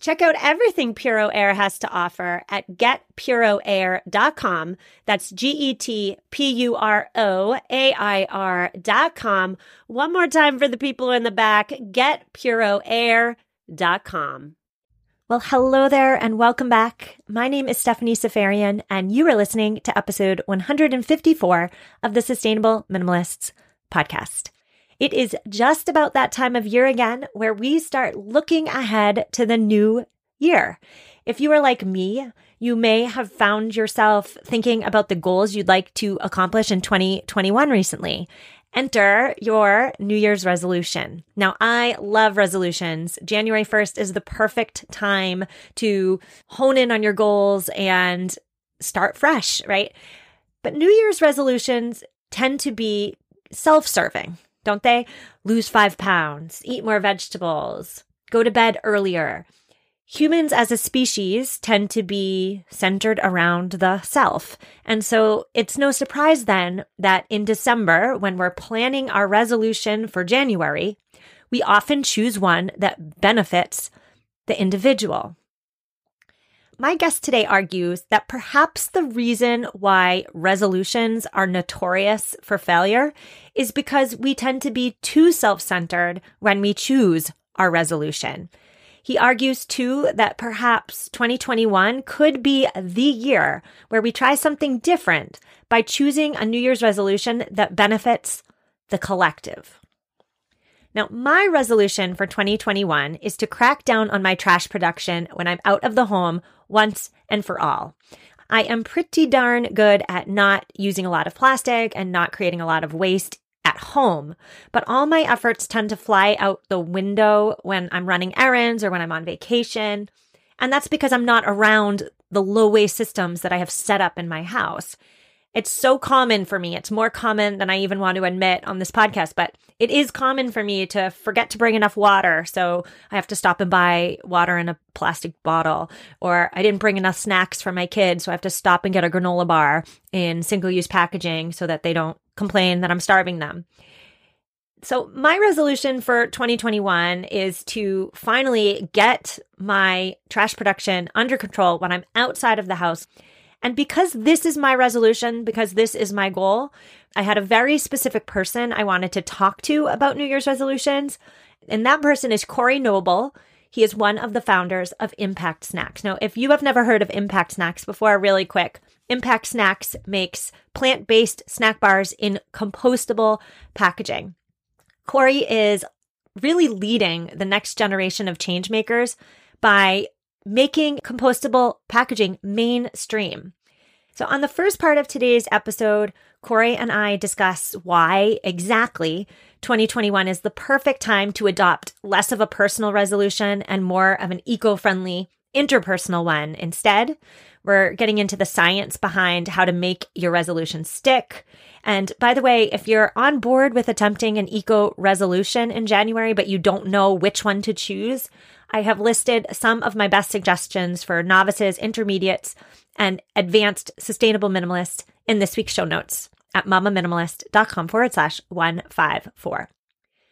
Check out everything Puro Air has to offer at getpuroair.com. That's G E T P U R O A I R.com. One more time for the people in the back getpuroair.com. Well, hello there and welcome back. My name is Stephanie Seferian, and you are listening to episode 154 of the Sustainable Minimalists podcast. It is just about that time of year again where we start looking ahead to the new year. If you are like me, you may have found yourself thinking about the goals you'd like to accomplish in 2021 recently. Enter your New Year's resolution. Now, I love resolutions. January 1st is the perfect time to hone in on your goals and start fresh, right? But New Year's resolutions tend to be self serving don't they? Lose five pounds, eat more vegetables, go to bed earlier. Humans as a species tend to be centered around the self. And so it's no surprise then that in December, when we're planning our resolution for January, we often choose one that benefits the individual. My guest today argues that perhaps the reason why resolutions are notorious for failure is because we tend to be too self centered when we choose our resolution. He argues too that perhaps 2021 could be the year where we try something different by choosing a New Year's resolution that benefits the collective. Now, my resolution for 2021 is to crack down on my trash production when I'm out of the home once and for all. I am pretty darn good at not using a lot of plastic and not creating a lot of waste at home, but all my efforts tend to fly out the window when I'm running errands or when I'm on vacation. And that's because I'm not around the low waste systems that I have set up in my house. It's so common for me. It's more common than I even want to admit on this podcast, but it is common for me to forget to bring enough water. So I have to stop and buy water in a plastic bottle. Or I didn't bring enough snacks for my kids. So I have to stop and get a granola bar in single use packaging so that they don't complain that I'm starving them. So, my resolution for 2021 is to finally get my trash production under control when I'm outside of the house and because this is my resolution, because this is my goal, I had a very specific person I wanted to talk to about New Year's resolutions. And that person is Corey Noble. He is one of the founders of Impact Snacks. Now, if you have never heard of Impact Snacks before, really quick, Impact Snacks makes plant based snack bars in compostable packaging. Corey is really leading the next generation of change makers by making compostable packaging mainstream. So, on the first part of today's episode, Corey and I discuss why exactly 2021 is the perfect time to adopt less of a personal resolution and more of an eco friendly interpersonal one instead. We're getting into the science behind how to make your resolution stick. And by the way, if you're on board with attempting an eco resolution in January, but you don't know which one to choose, I have listed some of my best suggestions for novices, intermediates, and advanced sustainable minimalists in this week's show notes at mamaminimalist.com forward slash 154.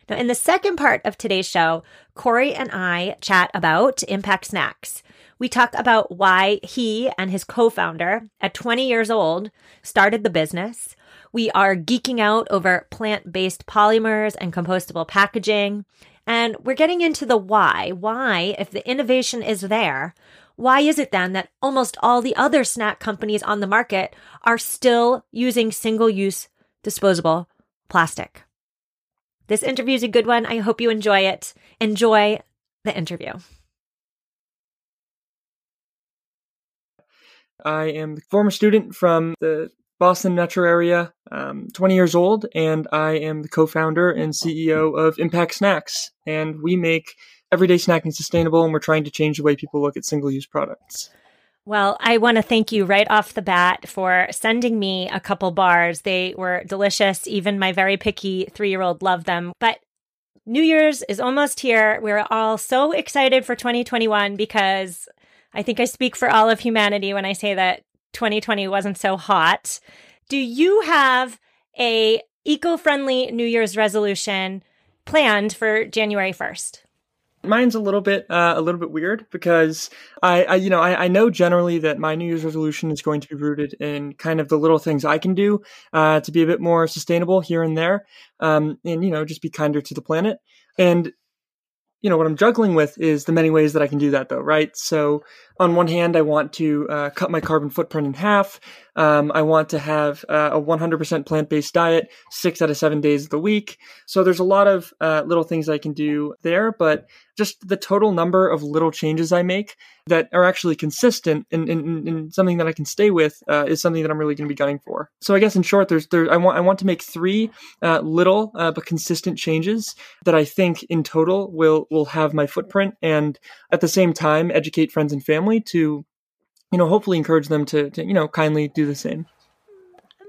Now, in the second part of today's show, Corey and I chat about Impact Snacks. We talk about why he and his co founder, at 20 years old, started the business. We are geeking out over plant based polymers and compostable packaging. And we're getting into the why. Why, if the innovation is there, why is it then that almost all the other snack companies on the market are still using single use disposable plastic? This interview is a good one. I hope you enjoy it. Enjoy the interview. I am a former student from the Boston metro area, um, 20 years old, and I am the co founder and CEO of Impact Snacks. And we make everyday snacking sustainable, and we're trying to change the way people look at single use products. Well, I want to thank you right off the bat for sending me a couple bars. They were delicious. Even my very picky three year old loved them. But New Year's is almost here. We're all so excited for 2021 because I think I speak for all of humanity when I say that 2020 wasn't so hot. Do you have a eco-friendly New Year's resolution planned for January 1st? Mine's a little bit uh, a little bit weird because I, I you know I, I, know generally that my New Year's resolution is going to be rooted in kind of the little things I can do uh, to be a bit more sustainable here and there, um, and you know just be kinder to the planet. And you know what I'm juggling with is the many ways that I can do that though, right? So on one hand, I want to uh, cut my carbon footprint in half. Um, I want to have uh, a 100% plant based diet six out of seven days of the week. So there's a lot of uh, little things I can do there, but just the total number of little changes I make that are actually consistent and, and, and something that I can stay with uh, is something that I'm really going to be gunning for. So I guess in short, there's there I want I want to make three uh, little uh, but consistent changes that I think in total will will have my footprint and at the same time educate friends and family to you know, hopefully encourage them to, to, you know, kindly do the same.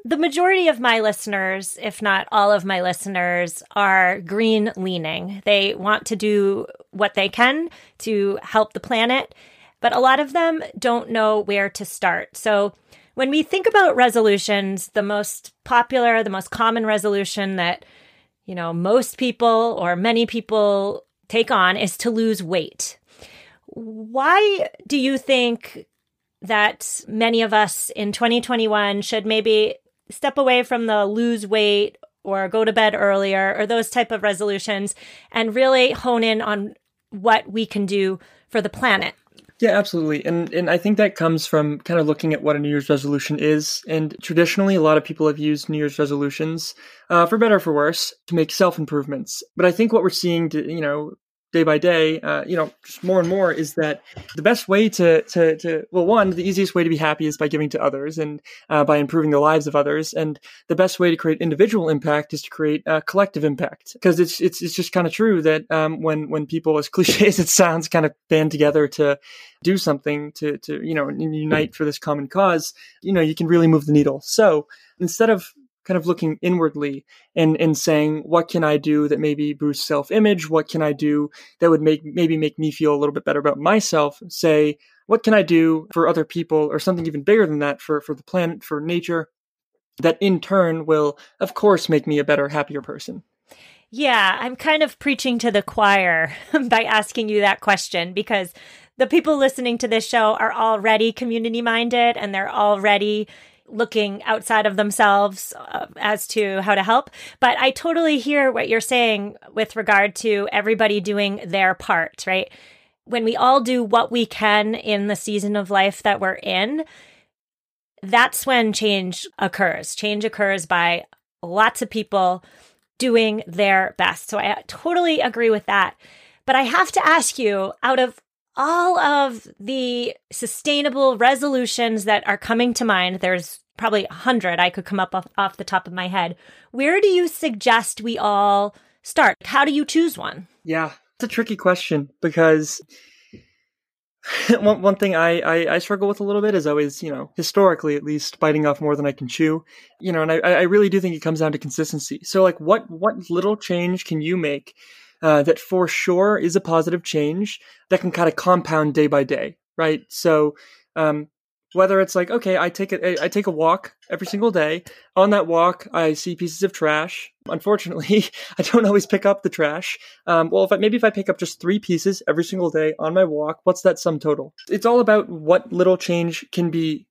The majority of my listeners, if not all of my listeners, are green leaning. They want to do what they can to help the planet, but a lot of them don't know where to start. So, when we think about resolutions, the most popular, the most common resolution that, you know, most people or many people take on is to lose weight. Why do you think that many of us in 2021 should maybe step away from the lose weight or go to bed earlier or those type of resolutions and really hone in on what we can do for the planet. Yeah, absolutely. And and I think that comes from kind of looking at what a New Year's resolution is. And traditionally, a lot of people have used New Year's resolutions, uh, for better or for worse, to make self improvements. But I think what we're seeing, to, you know, day by day, uh, you know, just more and more is that the best way to, to, to, well, one, the easiest way to be happy is by giving to others and uh, by improving the lives of others. And the best way to create individual impact is to create a collective impact. Because it's, it's, it's just kind of true that um, when, when people, as cliche as it sounds, kind of band together to do something to, to, you know, unite for this common cause, you know, you can really move the needle. So instead of kind of looking inwardly and and saying what can I do that maybe boosts self image? What can I do that would make maybe make me feel a little bit better about myself? Say what can I do for other people or something even bigger than that for for the planet for nature that in turn will of course make me a better happier person. Yeah, I'm kind of preaching to the choir by asking you that question because the people listening to this show are already community minded and they're already looking outside of themselves uh, as to how to help. But I totally hear what you're saying with regard to everybody doing their part, right? When we all do what we can in the season of life that we're in, that's when change occurs. Change occurs by lots of people doing their best. So I totally agree with that. But I have to ask you out of all of the sustainable resolutions that are coming to mind, there's probably a hundred I could come up off, off the top of my head. Where do you suggest we all start? How do you choose one? Yeah, it's a tricky question because one, one thing I, I, I, struggle with a little bit is always, you know, historically at least, biting off more than I can chew. You know, and I, I really do think it comes down to consistency. So, like, what what little change can you make uh, that for sure is a positive change that can kind of compound day by day, right? So, um, whether it's like, okay, I take a, I take a walk every single day. On that walk, I see pieces of trash. Unfortunately, I don't always pick up the trash. Um, well, if I, maybe if I pick up just three pieces every single day on my walk, what's that sum total? It's all about what little change can be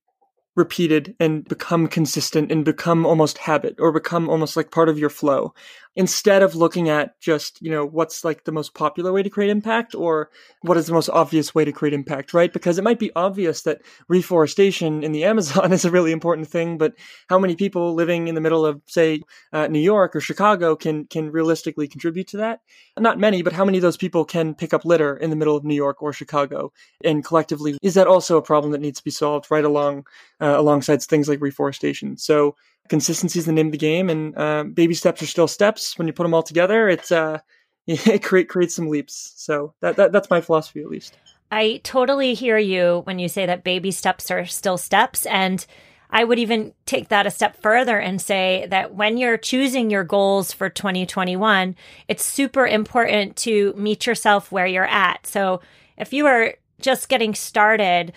repeated and become consistent and become almost habit or become almost like part of your flow. Instead of looking at just, you know, what's like the most popular way to create impact or what is the most obvious way to create impact, right? Because it might be obvious that reforestation in the Amazon is a really important thing, but how many people living in the middle of, say, uh, New York or Chicago can, can realistically contribute to that? Not many, but how many of those people can pick up litter in the middle of New York or Chicago? And collectively, is that also a problem that needs to be solved right along, uh, alongside things like reforestation? So, consistency is the name of the game, and uh, baby steps are still steps. When you put them all together, it's uh, it create creates some leaps. So that, that that's my philosophy, at least. I totally hear you when you say that baby steps are still steps, and I would even take that a step further and say that when you're choosing your goals for 2021, it's super important to meet yourself where you're at. So if you are just getting started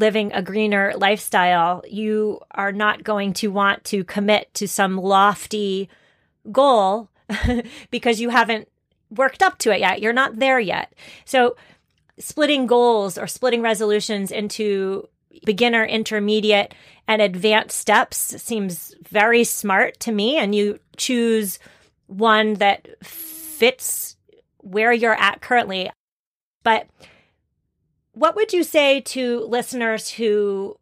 living a greener lifestyle, you are not going to want to commit to some lofty goal because you haven't worked up to it yet. You're not there yet. So, splitting goals or splitting resolutions into beginner, intermediate, and advanced steps seems very smart to me. And you choose one that fits where you're at currently. But what would you say to listeners who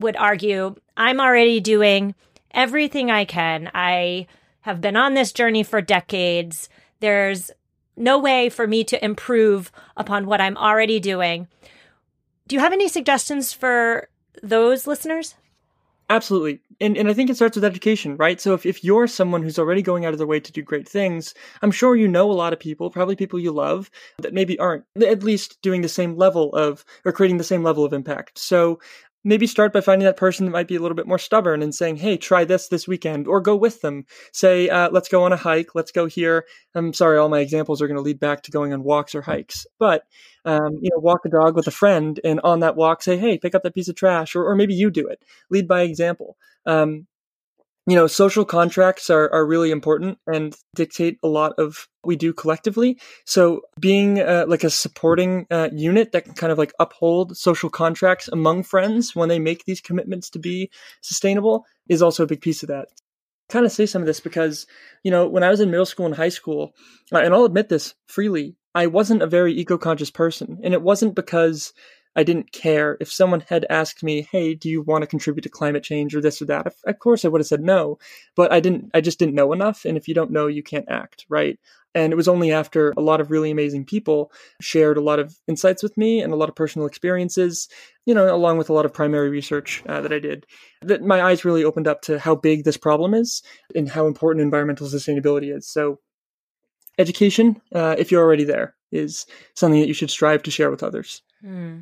would argue, I'm already doing everything I can? I have been on this journey for decades. There's no way for me to improve upon what I'm already doing. Do you have any suggestions for those listeners? Absolutely. And, and I think it starts with education, right? So if, if you're someone who's already going out of their way to do great things, I'm sure you know a lot of people, probably people you love, that maybe aren't at least doing the same level of, or creating the same level of impact. So maybe start by finding that person that might be a little bit more stubborn and saying, "Hey, try this this weekend," or go with them. Say, uh, "Let's go on a hike. Let's go here." I'm sorry, all my examples are going to lead back to going on walks or hikes, but um, you know, walk a dog with a friend, and on that walk, say, "Hey, pick up that piece of trash," or, or maybe you do it. Lead by example. Um, you know, social contracts are, are really important and dictate a lot of what we do collectively. So being uh, like a supporting uh, unit that can kind of like uphold social contracts among friends when they make these commitments to be sustainable is also a big piece of that. I kind of say some of this because, you know, when I was in middle school and high school, uh, and I'll admit this freely, I wasn't a very eco-conscious person. And it wasn't because I didn't care if someone had asked me, "Hey, do you want to contribute to climate change or this or that?" Of course, I would have said no, but I didn't. I just didn't know enough, and if you don't know, you can't act, right? And it was only after a lot of really amazing people shared a lot of insights with me and a lot of personal experiences, you know, along with a lot of primary research uh, that I did, that my eyes really opened up to how big this problem is and how important environmental sustainability is. So, education, uh, if you're already there, is something that you should strive to share with others. Hmm.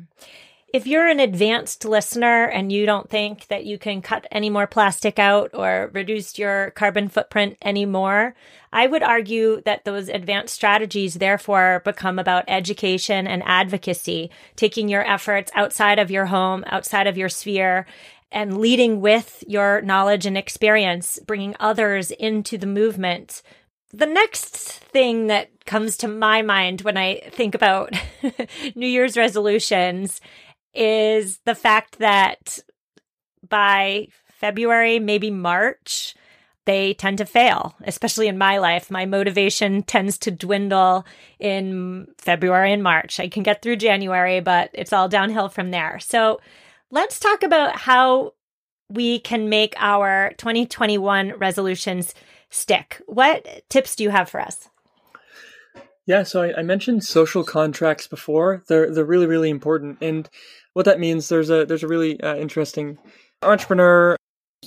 If you're an advanced listener and you don't think that you can cut any more plastic out or reduce your carbon footprint anymore, I would argue that those advanced strategies therefore become about education and advocacy, taking your efforts outside of your home, outside of your sphere, and leading with your knowledge and experience, bringing others into the movement the next thing that comes to my mind when I think about New Year's resolutions is the fact that by February, maybe March, they tend to fail, especially in my life. My motivation tends to dwindle in February and March. I can get through January, but it's all downhill from there. So let's talk about how we can make our 2021 resolutions stick. What tips do you have for us? Yeah, so I, I, mentioned social contracts before. They're they're really really important, and what that means there's a there's a really uh, interesting entrepreneur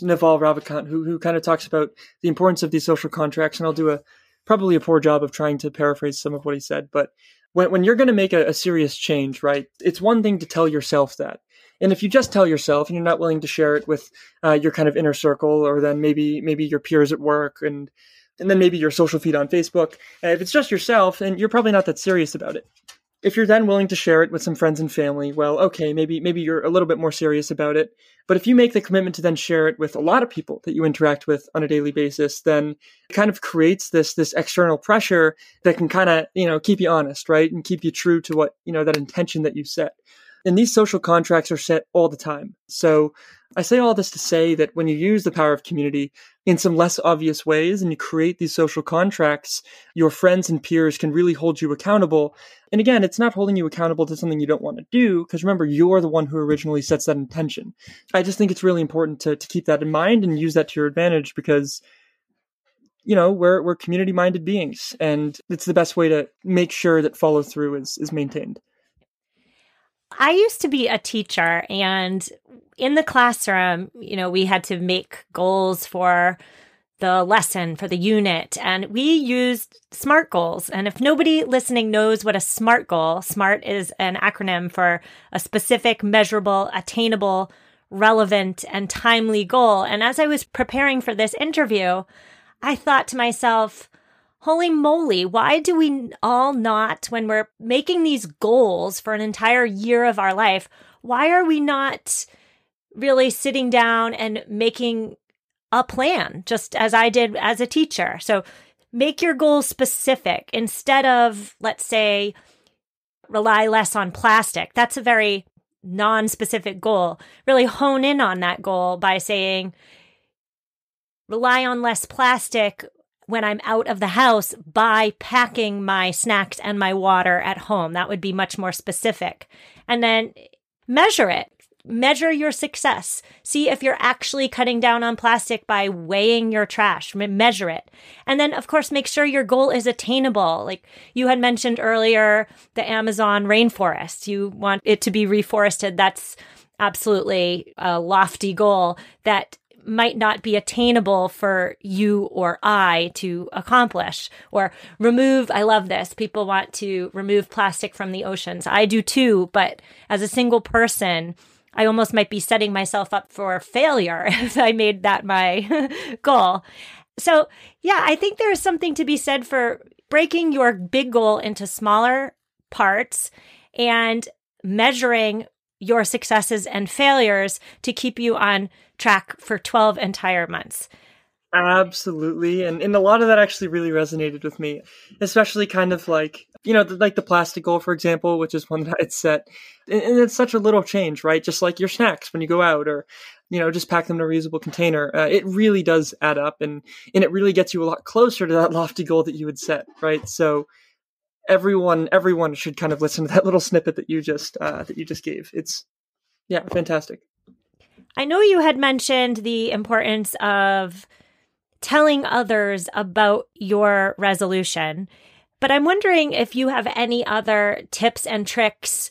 Naval Ravikant who who kind of talks about the importance of these social contracts, and I'll do a probably a poor job of trying to paraphrase some of what he said, but when when you're going to make a, a serious change, right? It's one thing to tell yourself that, and if you just tell yourself and you're not willing to share it with uh, your kind of inner circle, or then maybe maybe your peers at work, and and then maybe your social feed on Facebook, uh, if it's just yourself, and you're probably not that serious about it. If you're then willing to share it with some friends and family, well, okay, maybe maybe you're a little bit more serious about it. But if you make the commitment to then share it with a lot of people that you interact with on a daily basis, then it kind of creates this this external pressure that can kind of you know keep you honest, right, and keep you true to what you know that intention that you set. And these social contracts are set all the time. So I say all this to say that when you use the power of community in some less obvious ways and you create these social contracts, your friends and peers can really hold you accountable. And again, it's not holding you accountable to something you don't want to do, because remember, you're the one who originally sets that intention. I just think it's really important to, to keep that in mind and use that to your advantage because you know we're we're community minded beings and it's the best way to make sure that follow through is is maintained I used to be a teacher and in the classroom, you know, we had to make goals for the lesson for the unit and we used SMART goals. And if nobody listening knows what a SMART goal, SMART is an acronym for a specific, measurable, attainable, relevant, and timely goal. And as I was preparing for this interview, I thought to myself, holy moly, why do we all not, when we're making these goals for an entire year of our life, why are we not really sitting down and making a plan, just as I did as a teacher? So make your goals specific instead of, let's say, rely less on plastic. That's a very non specific goal. Really hone in on that goal by saying, rely on less plastic when I'm out of the house by packing my snacks and my water at home. That would be much more specific. And then measure it. Measure your success. See if you're actually cutting down on plastic by weighing your trash. measure it. And then, of course, make sure your goal is attainable. Like you had mentioned earlier, the Amazon rainforest. You want it to be reforested. That's absolutely a lofty goal that might not be attainable for you or I to accomplish. Or remove, I love this. People want to remove plastic from the oceans. I do too, but as a single person, I almost might be setting myself up for failure if I made that my goal. So, yeah, I think there is something to be said for breaking your big goal into smaller parts and measuring your successes and failures to keep you on track for 12 entire months. Absolutely. And, and a lot of that actually really resonated with me, especially kind of like, you know, like the plastic goal, for example, which is one that I'd set. And, and it's such a little change, right? Just like your snacks when you go out or, you know, just pack them in a reusable container. Uh, it really does add up and, and it really gets you a lot closer to that lofty goal that you would set, right? So, everyone everyone should kind of listen to that little snippet that you just uh, that you just gave. It's yeah, fantastic. I know you had mentioned the importance of telling others about your resolution, but I'm wondering if you have any other tips and tricks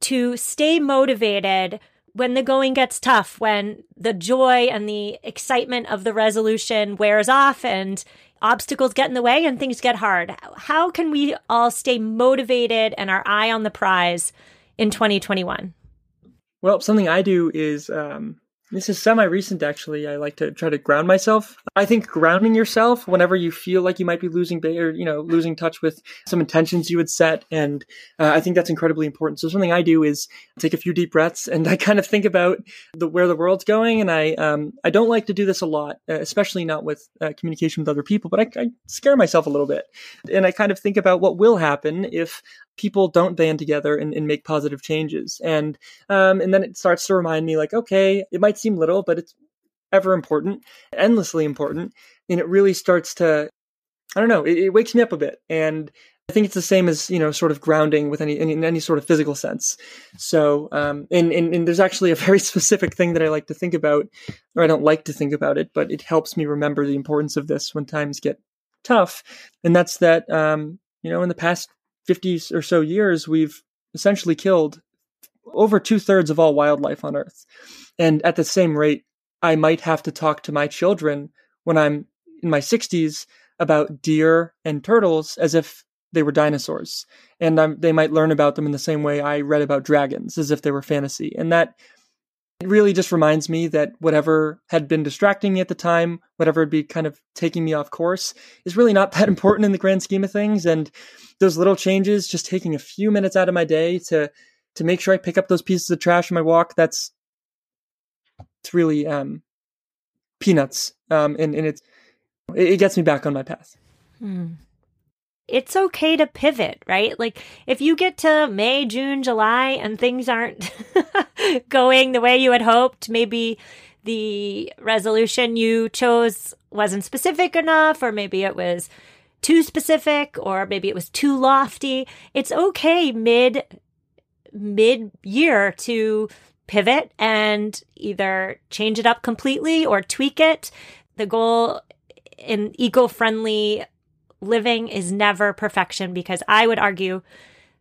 to stay motivated when the going gets tough, when the joy and the excitement of the resolution wears off and obstacles get in the way and things get hard. How can we all stay motivated and our eye on the prize in 2021? Well, something I do is um, this is semi recent, actually. I like to try to ground myself. I think grounding yourself whenever you feel like you might be losing or, you know, losing touch with some intentions you had set. And uh, I think that's incredibly important. So something I do is take a few deep breaths and I kind of think about the, where the world's going. And I, um, I don't like to do this a lot, uh, especially not with uh, communication with other people, but I, I scare myself a little bit. And I kind of think about what will happen if people don't band together and, and make positive changes. And um, and then it starts to remind me like, okay, it might seem little, but it's ever important, endlessly important, and it really starts to, I don't know, it, it wakes me up a bit. And I think it's the same as you know, sort of grounding with any in, any sort of physical sense. So, um, and, and and there's actually a very specific thing that I like to think about, or I don't like to think about it, but it helps me remember the importance of this when times get tough, and that's that um, you know, in the past 50 or so years, we've essentially killed over two thirds of all wildlife on Earth. And at the same rate, I might have to talk to my children when I'm in my 60s about deer and turtles as if they were dinosaurs. And they might learn about them in the same way I read about dragons, as if they were fantasy. And that it really just reminds me that whatever had been distracting me at the time, whatever had be kind of taking me off course, is really not that important in the grand scheme of things. And those little changes, just taking a few minutes out of my day to to make sure I pick up those pieces of trash in my walk, that's it's really um, peanuts. Um, and, and it's it, gets me back on my path. Hmm. it's okay to pivot, right? Like if you get to May, June, July and things aren't going the way you had hoped, maybe the resolution you chose wasn't specific enough, or maybe it was too specific, or maybe it was too lofty. It's okay mid mid year to pivot and either change it up completely or tweak it. The goal in eco friendly living is never perfection because I would argue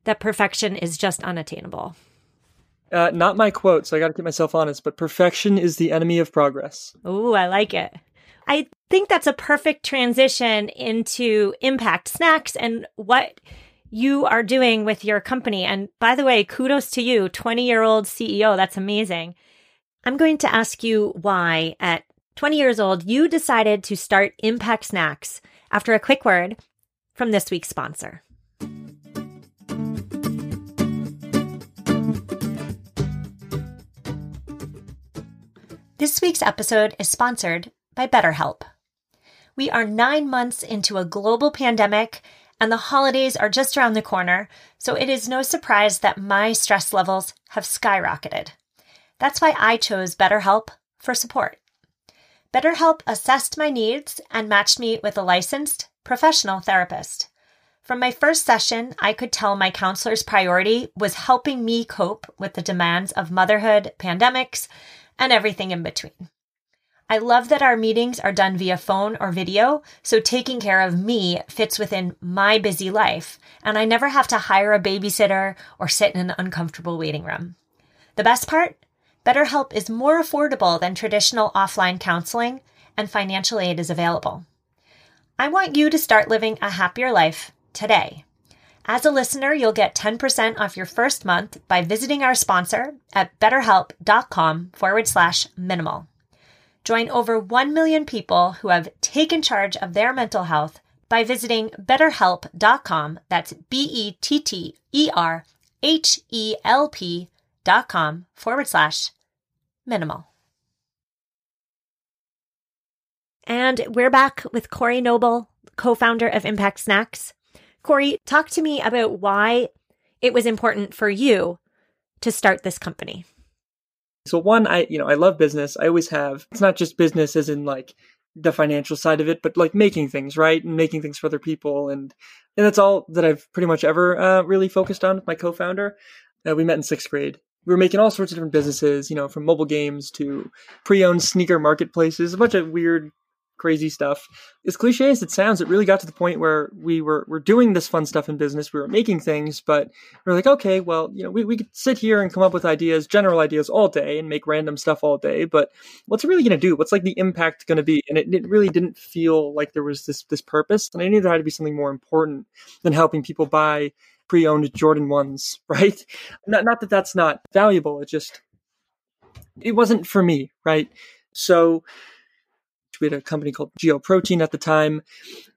that perfection is just unattainable. Uh, not my quote, so I got to keep myself honest, but perfection is the enemy of progress. Ooh, I like it. I think that's a perfect transition into impact snacks and what you are doing with your company. And by the way, kudos to you, 20 year old CEO. That's amazing. I'm going to ask you why at 20 years old you decided to start Impact Snacks after a quick word from this week's sponsor. This week's episode is sponsored by BetterHelp. We are nine months into a global pandemic, and the holidays are just around the corner, so it is no surprise that my stress levels have skyrocketed. That's why I chose BetterHelp for support. BetterHelp assessed my needs and matched me with a licensed professional therapist. From my first session, I could tell my counselor's priority was helping me cope with the demands of motherhood, pandemics, and everything in between. I love that our meetings are done via phone or video, so taking care of me fits within my busy life, and I never have to hire a babysitter or sit in an uncomfortable waiting room. The best part? BetterHelp is more affordable than traditional offline counseling, and financial aid is available. I want you to start living a happier life today. As a listener, you'll get 10% off your first month by visiting our sponsor at betterhelp.com forward slash minimal. Join over 1 million people who have taken charge of their mental health by visiting betterhelp.com. That's B E T T E R H E L P.com forward slash minimal. And we're back with Corey Noble, co founder of Impact Snacks. Corey, talk to me about why it was important for you to start this company. So one, I you know I love business. I always have. It's not just business as in like the financial side of it, but like making things right and making things for other people, and and that's all that I've pretty much ever uh, really focused on with my co-founder. Uh, we met in sixth grade, we were making all sorts of different businesses, you know, from mobile games to pre-owned sneaker marketplaces, a bunch of weird, crazy stuff. As cliche as it sounds, it really got to the point where we were we're doing this fun stuff in business. We were making things, but we are like, okay, well, you know, we, we could sit here and come up with ideas, general ideas all day and make random stuff all day, but what's it really to do? What's like the impact to be? And it, it really didn't feel like there was this this purpose, and I knew there had to be something more important than helping people buy pre-owned Jordan ones, right? Not not that that's not valuable. It just it wasn't for me, right? So we had a company called Geoprotein at the time,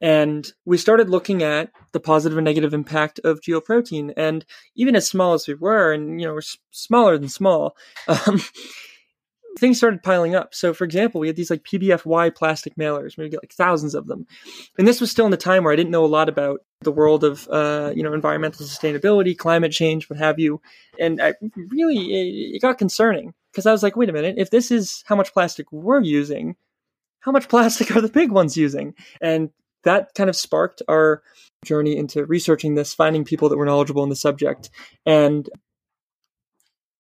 and we started looking at the positive and negative impact of Geoprotein. And even as small as we were, and you know, we're smaller than small, um, things started piling up. So, for example, we had these like PBFY plastic mailers. We get like thousands of them, and this was still in the time where I didn't know a lot about the world of uh, you know environmental sustainability, climate change, what have you. And I really it, it got concerning because I was like, wait a minute, if this is how much plastic we're using, how much plastic are the big ones using? And that kind of sparked our journey into researching this, finding people that were knowledgeable in the subject, and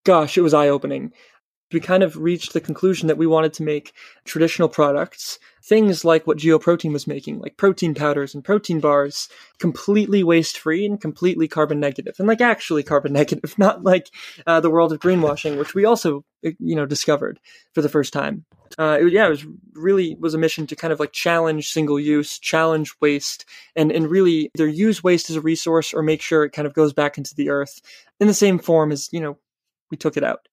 gosh, it was eye opening we kind of reached the conclusion that we wanted to make traditional products, things like what Geoprotein was making, like protein powders and protein bars, completely waste free and completely carbon negative, and like actually carbon negative, not like uh, the world of greenwashing, which we also you know discovered for the first time. Uh, it, yeah, it was really was a mission to kind of like challenge single use, challenge waste, and and really either use waste as a resource or make sure it kind of goes back into the earth in the same form as you know we took it out.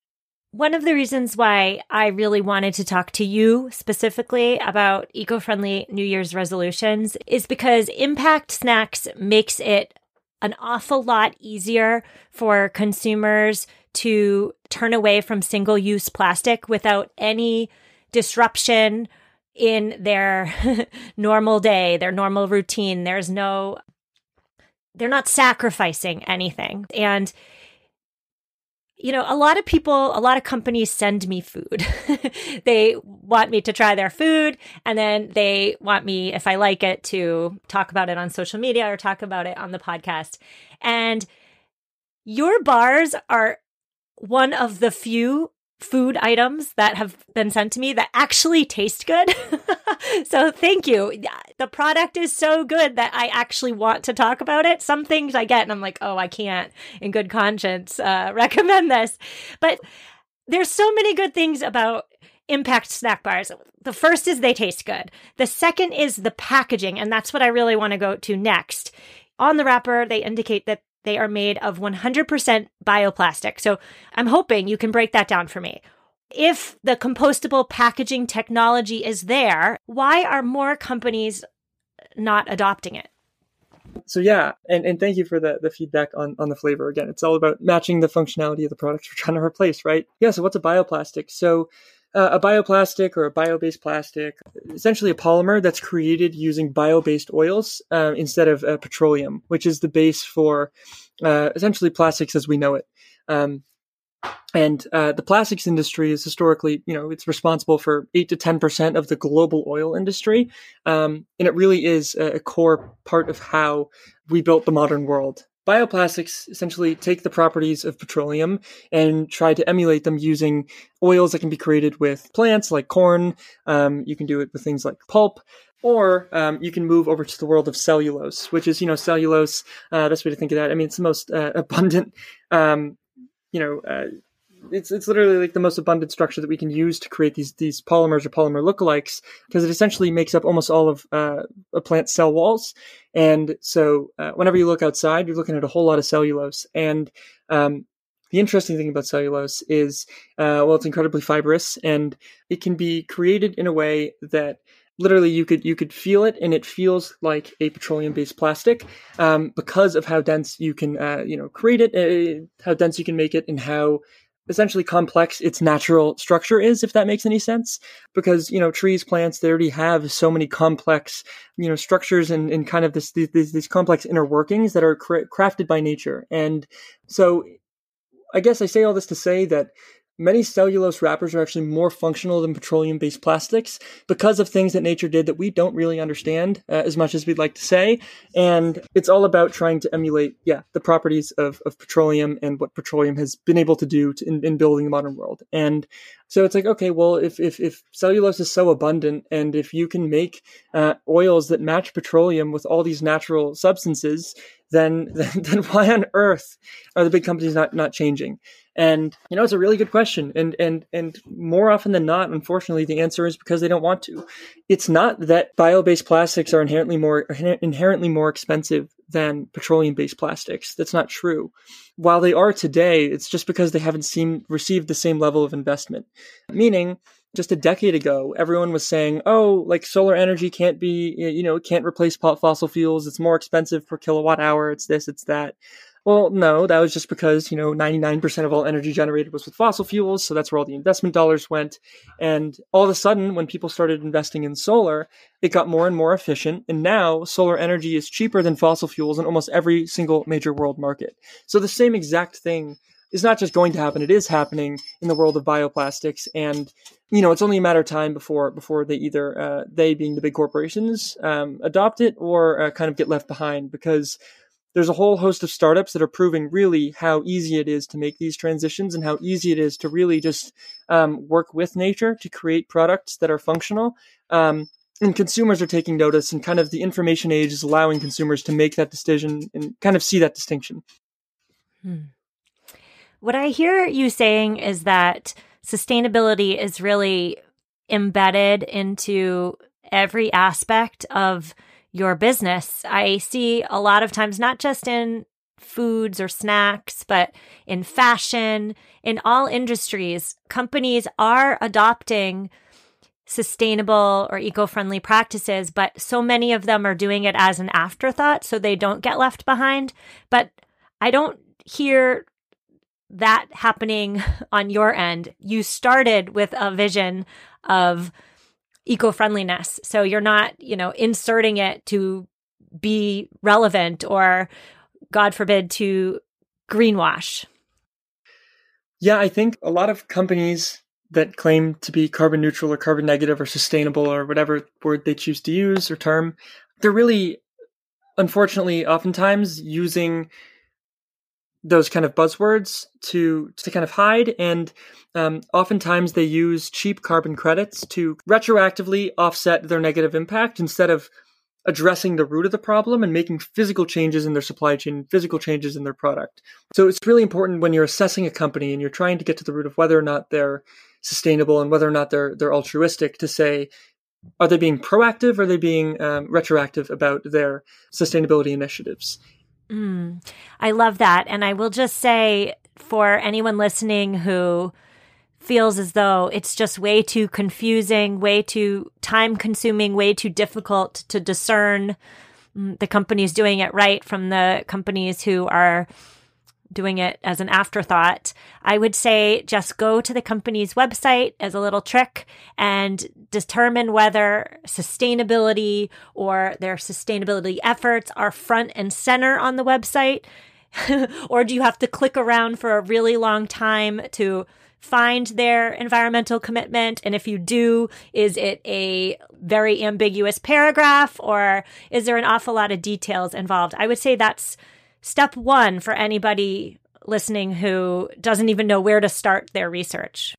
One of the reasons why I really wanted to talk to you specifically about eco friendly New Year's resolutions is because Impact Snacks makes it an awful lot easier for consumers to turn away from single use plastic without any disruption in their normal day, their normal routine. There's no they're not sacrificing anything. And you know, a lot of people, a lot of companies send me food. they want me to try their food and then they want me, if I like it, to talk about it on social media or talk about it on the podcast. And your bars are one of the few food items that have been sent to me that actually taste good. so thank you. The product is so good that I actually want to talk about it. Some things I get and I'm like, oh, I can't in good conscience uh, recommend this. But there's so many good things about impact snack bars. The first is they taste good. The second is the packaging. And that's what I really want to go to next. On the wrapper, they indicate that they are made of 100% bioplastic. So I'm hoping you can break that down for me. If the compostable packaging technology is there, why are more companies not adopting it? So yeah, and, and thank you for the, the feedback on, on the flavor. Again, it's all about matching the functionality of the products we're trying to replace, right? Yeah, so what's a bioplastic? So uh, a bioplastic or a bio-based plastic, essentially a polymer that's created using bio-based oils uh, instead of uh, petroleum, which is the base for uh, essentially plastics as we know it. Um, and uh, the plastics industry is historically, you know, it's responsible for eight to ten percent of the global oil industry, um, and it really is a core part of how we built the modern world. Bioplastics essentially take the properties of petroleum and try to emulate them using oils that can be created with plants like corn. Um, you can do it with things like pulp, or um, you can move over to the world of cellulose, which is, you know, cellulose. Uh, best way to think of that. I mean, it's the most uh, abundant, um, you know, uh, it's it's literally like the most abundant structure that we can use to create these these polymers or polymer lookalikes because it essentially makes up almost all of uh, a plant's cell walls. And so, uh, whenever you look outside, you're looking at a whole lot of cellulose. And um, the interesting thing about cellulose is, uh, well, it's incredibly fibrous, and it can be created in a way that literally you could you could feel it and it feels like a petroleum based plastic um, because of how dense you can uh, you know create it uh, how dense you can make it and how essentially complex its natural structure is, if that makes any sense. Because, you know, trees, plants, they already have so many complex, you know, structures and, and kind of this, these, these complex inner workings that are cra- crafted by nature. And so I guess I say all this to say that Many cellulose wrappers are actually more functional than petroleum based plastics because of things that nature did that we don't really understand uh, as much as we'd like to say. And it's all about trying to emulate, yeah, the properties of, of petroleum and what petroleum has been able to do to, in, in building the modern world. And so it's like, okay, well, if, if, if cellulose is so abundant and if you can make uh, oils that match petroleum with all these natural substances, then, then, then why on earth are the big companies not, not changing? And you know, it's a really good question. And and and more often than not, unfortunately, the answer is because they don't want to. It's not that bio-based plastics are inherently more inherently more expensive than petroleum-based plastics. That's not true. While they are today, it's just because they haven't seen received the same level of investment. Meaning, just a decade ago, everyone was saying, "Oh, like solar energy can't be, you know, it can't replace fossil fuels. It's more expensive per kilowatt hour. It's this, it's that." Well, no, that was just because, you know, 99% of all energy generated was with fossil fuels. So that's where all the investment dollars went. And all of a sudden, when people started investing in solar, it got more and more efficient. And now solar energy is cheaper than fossil fuels in almost every single major world market. So the same exact thing is not just going to happen. It is happening in the world of bioplastics. And, you know, it's only a matter of time before, before they either, uh, they being the big corporations, um, adopt it or uh, kind of get left behind because there's a whole host of startups that are proving really how easy it is to make these transitions and how easy it is to really just um, work with nature to create products that are functional. Um, and consumers are taking notice, and kind of the information age is allowing consumers to make that decision and kind of see that distinction. Hmm. What I hear you saying is that sustainability is really embedded into every aspect of your business. I see a lot of times, not just in foods or snacks, but in fashion, in all industries, companies are adopting sustainable or eco friendly practices, but so many of them are doing it as an afterthought so they don't get left behind. But I don't hear that happening on your end. You started with a vision of eco-friendliness. So you're not, you know, inserting it to be relevant or God forbid, to greenwash? Yeah, I think a lot of companies that claim to be carbon neutral or carbon negative or sustainable or whatever word they choose to use or term, they're really, unfortunately, oftentimes using those kind of buzzwords to to kind of hide and um, oftentimes they use cheap carbon credits to retroactively offset their negative impact instead of addressing the root of the problem and making physical changes in their supply chain, physical changes in their product. So it's really important when you're assessing a company and you're trying to get to the root of whether or not they're sustainable and whether or not they're they're altruistic to say are they being proactive or are they being um, retroactive about their sustainability initiatives mm, i love that. And i will just say for anyone listening who feels as though it's just way too confusing way too time consuming way too difficult to discern mm, the companies doing it right from the companies who are doing it as an afterthought, I would say just go to the company's website as a little trick and determine whether sustainability or their sustainability efforts are front and center on the website. or do you have to click around for a really long time to find their environmental commitment? And if you do, is it a very ambiguous paragraph or is there an awful lot of details involved? I would say that's step one for anybody listening who doesn't even know where to start their research.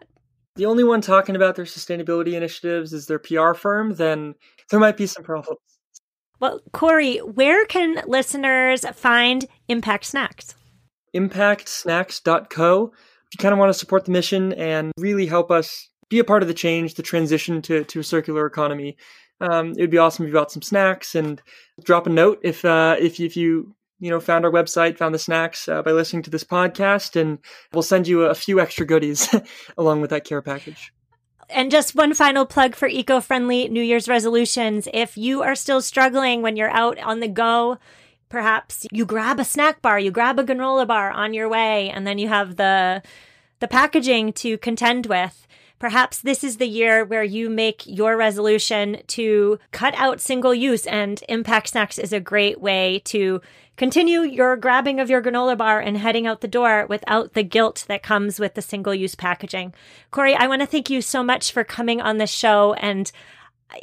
The only one talking about their sustainability initiatives is their PR firm, then there might be some problems. Well, Corey, where can listeners find Impact Snacks? ImpactSnacks.co. If you kind of want to support the mission and really help us be a part of the change, the transition to, to a circular economy, um, it would be awesome if you bought some snacks and drop a note if uh, if, if you you know, found our website, found the snacks uh, by listening to this podcast, and we'll send you a few extra goodies along with that care package. And just one final plug for eco friendly New Year's resolutions. If you are still struggling when you're out on the go, perhaps you grab a snack bar, you grab a granola bar on your way, and then you have the the packaging to contend with. Perhaps this is the year where you make your resolution to cut out single use, and Impact Snacks is a great way to continue your grabbing of your granola bar and heading out the door without the guilt that comes with the single use packaging. Corey, I want to thank you so much for coming on the show and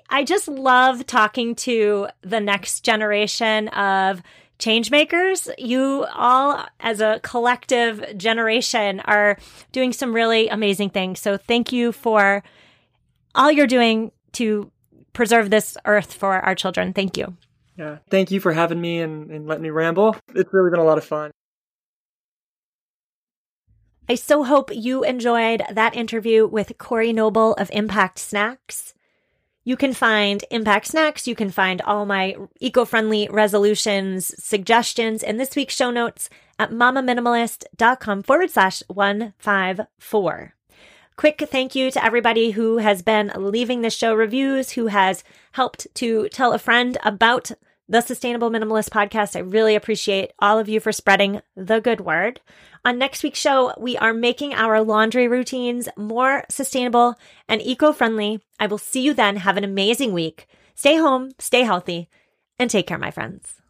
I just love talking to the next generation of change makers. You all, as a collective generation, are doing some really amazing things. So thank you for all you're doing to preserve this earth for our children. Thank you. Yeah. Thank you for having me and, and letting me ramble. It's really been a lot of fun. I so hope you enjoyed that interview with Corey Noble of Impact Snacks. You can find Impact Snacks. You can find all my eco friendly resolutions, suggestions in this week's show notes at mamaminimalist.com forward slash 154. Quick thank you to everybody who has been leaving the show reviews, who has helped to tell a friend about the Sustainable Minimalist podcast. I really appreciate all of you for spreading the good word. On next week's show, we are making our laundry routines more sustainable and eco friendly. I will see you then. Have an amazing week. Stay home, stay healthy, and take care, my friends.